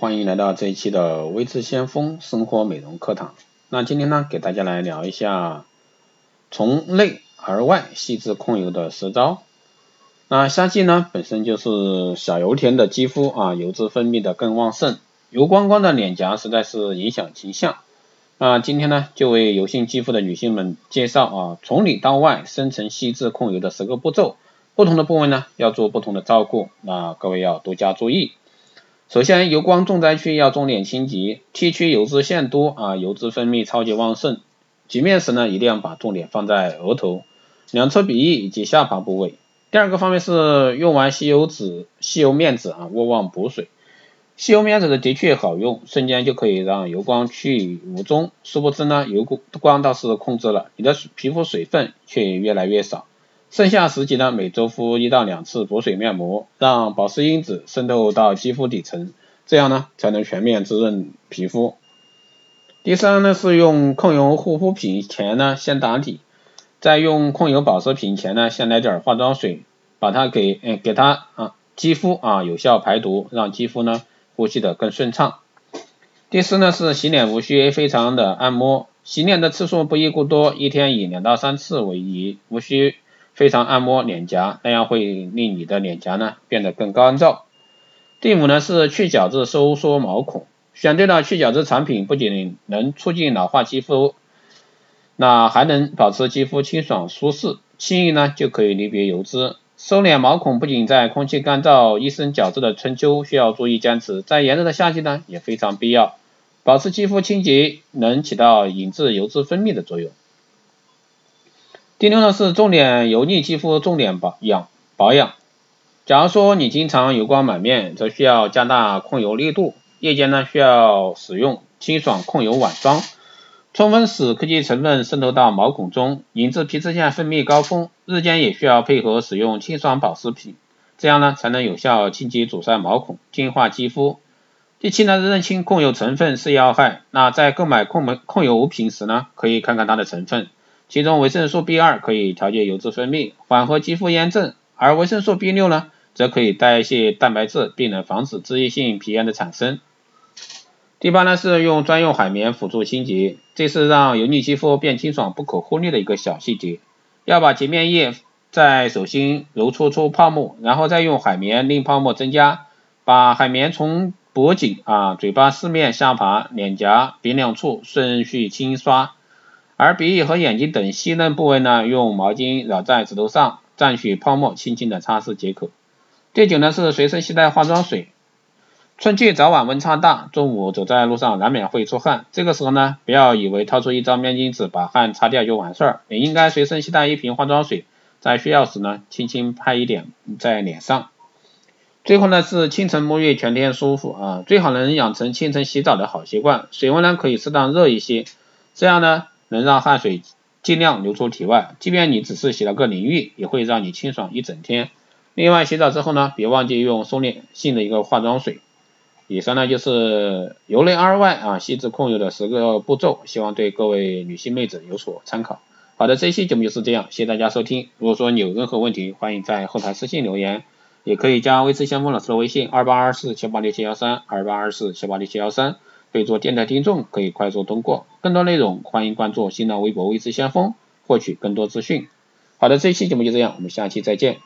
欢迎来到这一期的微智先锋生活美容课堂。那今天呢，给大家来聊一下从内而外细致控油的十招。那夏季呢，本身就是小油田的肌肤啊，油脂分泌的更旺盛，油光光的脸颊实在是影响形象。那今天呢，就为油性肌肤的女性们介绍啊，从里到外深层细致控油的十个步骤。不同的部位呢，要做不同的照顾，那各位要多加注意。首先，油光重灾区要重点清洁，T 区油脂腺多啊，油脂分泌超级旺盛。洁面时呢，一定要把重点放在额头、两侧鼻翼以及下巴部位。第二个方面是用完吸油纸、吸油面纸啊，勿忘补水。吸油面纸的的确好用，瞬间就可以让油光去无踪。殊不知呢，油光倒是控制了，你的皮肤水分却越来越少。剩下时节呢，每周敷一到两次补水面膜，让保湿因子渗透到肌肤底层，这样呢才能全面滋润皮肤。第三呢是用控油护肤品前呢先打底，在用控油保湿品前呢先来点化妆水，把它给嗯给它啊肌肤啊有效排毒，让肌肤呢呼吸的更顺畅。第四呢是洗脸无需非常的按摩，洗脸的次数不宜过多，一天以两到三次为宜，无需。非常按摩脸颊，那样会令你的脸颊呢变得更干燥。第五呢是去角质收缩毛孔，选对了去角质产品，不仅能促进老化肌肤，那还能保持肌肤清爽舒适，轻易呢就可以离别油脂。收敛毛孔不仅在空气干燥、一身角质的春秋需要注意坚持，在炎热的夏季呢也非常必要。保持肌肤清洁，能起到引致油脂分泌的作用。第六呢是重点油腻肌肤重点保养保养。假如说你经常油光满面，则需要加大控油力度。夜间呢需要使用清爽控油晚霜，充分使科技成分渗透到毛孔中，引致皮脂腺分泌高峰。日间也需要配合使用清爽保湿品，这样呢才能有效清洁阻塞毛孔，净化肌肤。第七呢认清控油成分是要害。那在购买控门控油物品时呢，可以看看它的成分。其中维生素 B 二可以调节油脂分泌，缓和肌肤炎症，而维生素 B 六呢，则可以代谢蛋白质，并能防止脂溢性皮炎的产生。第八呢是用专用海绵辅助清洁，这是让油腻肌肤变清爽不可忽略的一个小细节。要把洁面液在手心揉搓出泡沫，然后再用海绵令泡沫增加，把海绵从脖颈啊、嘴巴四面、下爬、脸颊、鼻梁处顺序轻刷。而鼻翼和眼睛等细嫩部位呢，用毛巾绕在指头上，蘸取泡沫，轻轻的擦拭即可。第九呢是随身携带化妆水。春季早晚温差大，中午走在路上难免会出汗，这个时候呢，不要以为掏出一张面巾纸把汗擦掉就完事儿，你应该随身携带一瓶化妆水，在需要时呢，轻轻拍一点在脸上。最后呢是清晨沐浴全天舒服啊，最好能养成清晨洗澡的好习惯，水温呢可以适当热一些，这样呢。能让汗水尽量流出体外，即便你只是洗了个淋浴，也会让你清爽一整天。另外，洗澡之后呢，别忘记用收敛性的一个化妆水。以上呢就是由内而外啊细致控油的十个步骤，希望对各位女性妹子有所参考。好的，这期节目就是这样，谢谢大家收听。如果说你有任何问题，欢迎在后台私信留言，也可以加微之先锋老师的微信二八二四七八六七幺三二八二四七八六七幺三。备注电台听众可以快速通过，更多内容欢迎关注新浪微博微之先锋，获取更多资讯。好的，这期节目就这样，我们下期再见。